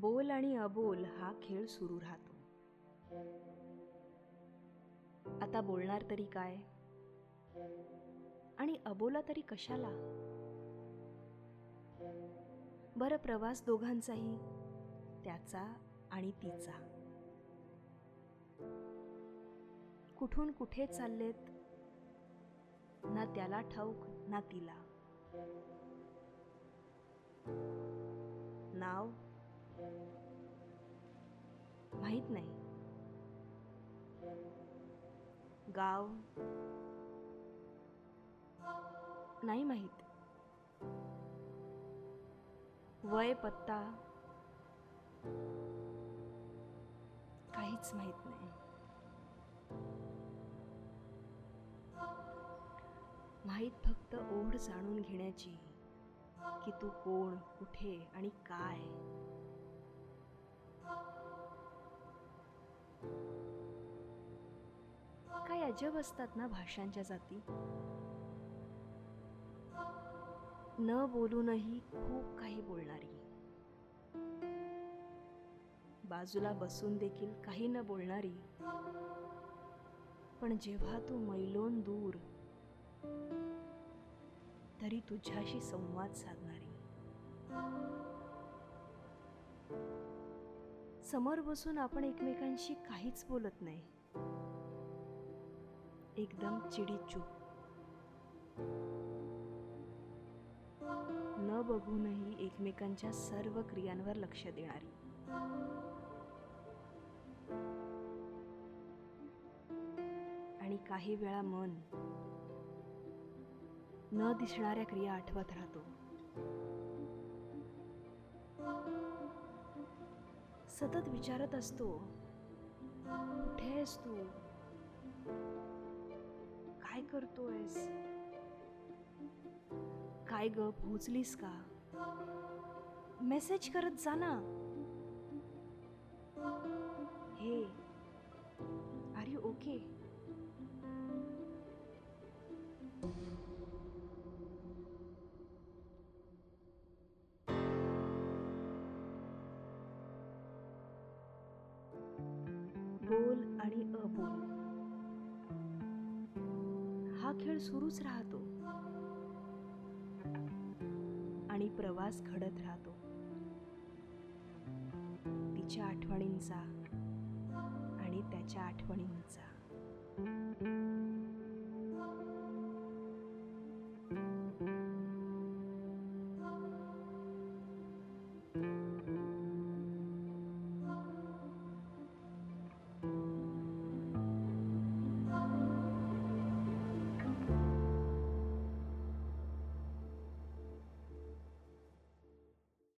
बोल आणि अबोल हा खेळ सुरू राहतो. आता बोलणार तरी काय? आणि अबोला तरी कशाला? बरं प्रवास दोघांचाही त्याचा आणि तिचा. कुठून कुठे चाललेत? ना त्याला ठाऊक ना तिला. नाव? माहीत नाही. गाव नाही माहीत. वय पत्ता काहीच माहीत नाही. माहीत फक्त ओढ जाणून घेण्याची की तू कोण कुठे आणि काय. काय अजब असतात ना भाषांच्या जाती? न बोलूनही खूप काही बोलणारी. बाजूला बसून देखील काही न बोलणारी. पण जेव्हा तू मैलोन दूर तरी तुझ्याशी संवाद साधणारी. समोर बसून आपण एकमेकांशी काहीच बोलत नाही. एकदम चिडी चूप न बघूनही एकमेकांच्या सर्व क्रियांवर लक्ष देणारी. आणि काही वेळा मन न दिसणाऱ्या क्रिया आठवत राहतो. सतत विचारत असतो. कुठे आहेस तू? काय करतोयस? काय ग पोहोचलीस का? मेसेज करत जा ना. हे आर यू ओके? आणि अबोल. हा खेळ सुरूच राहतो. आणि प्रवास घडत राहतो. तिच्या आठवणींचा आणि त्याच्या आठवणींचा.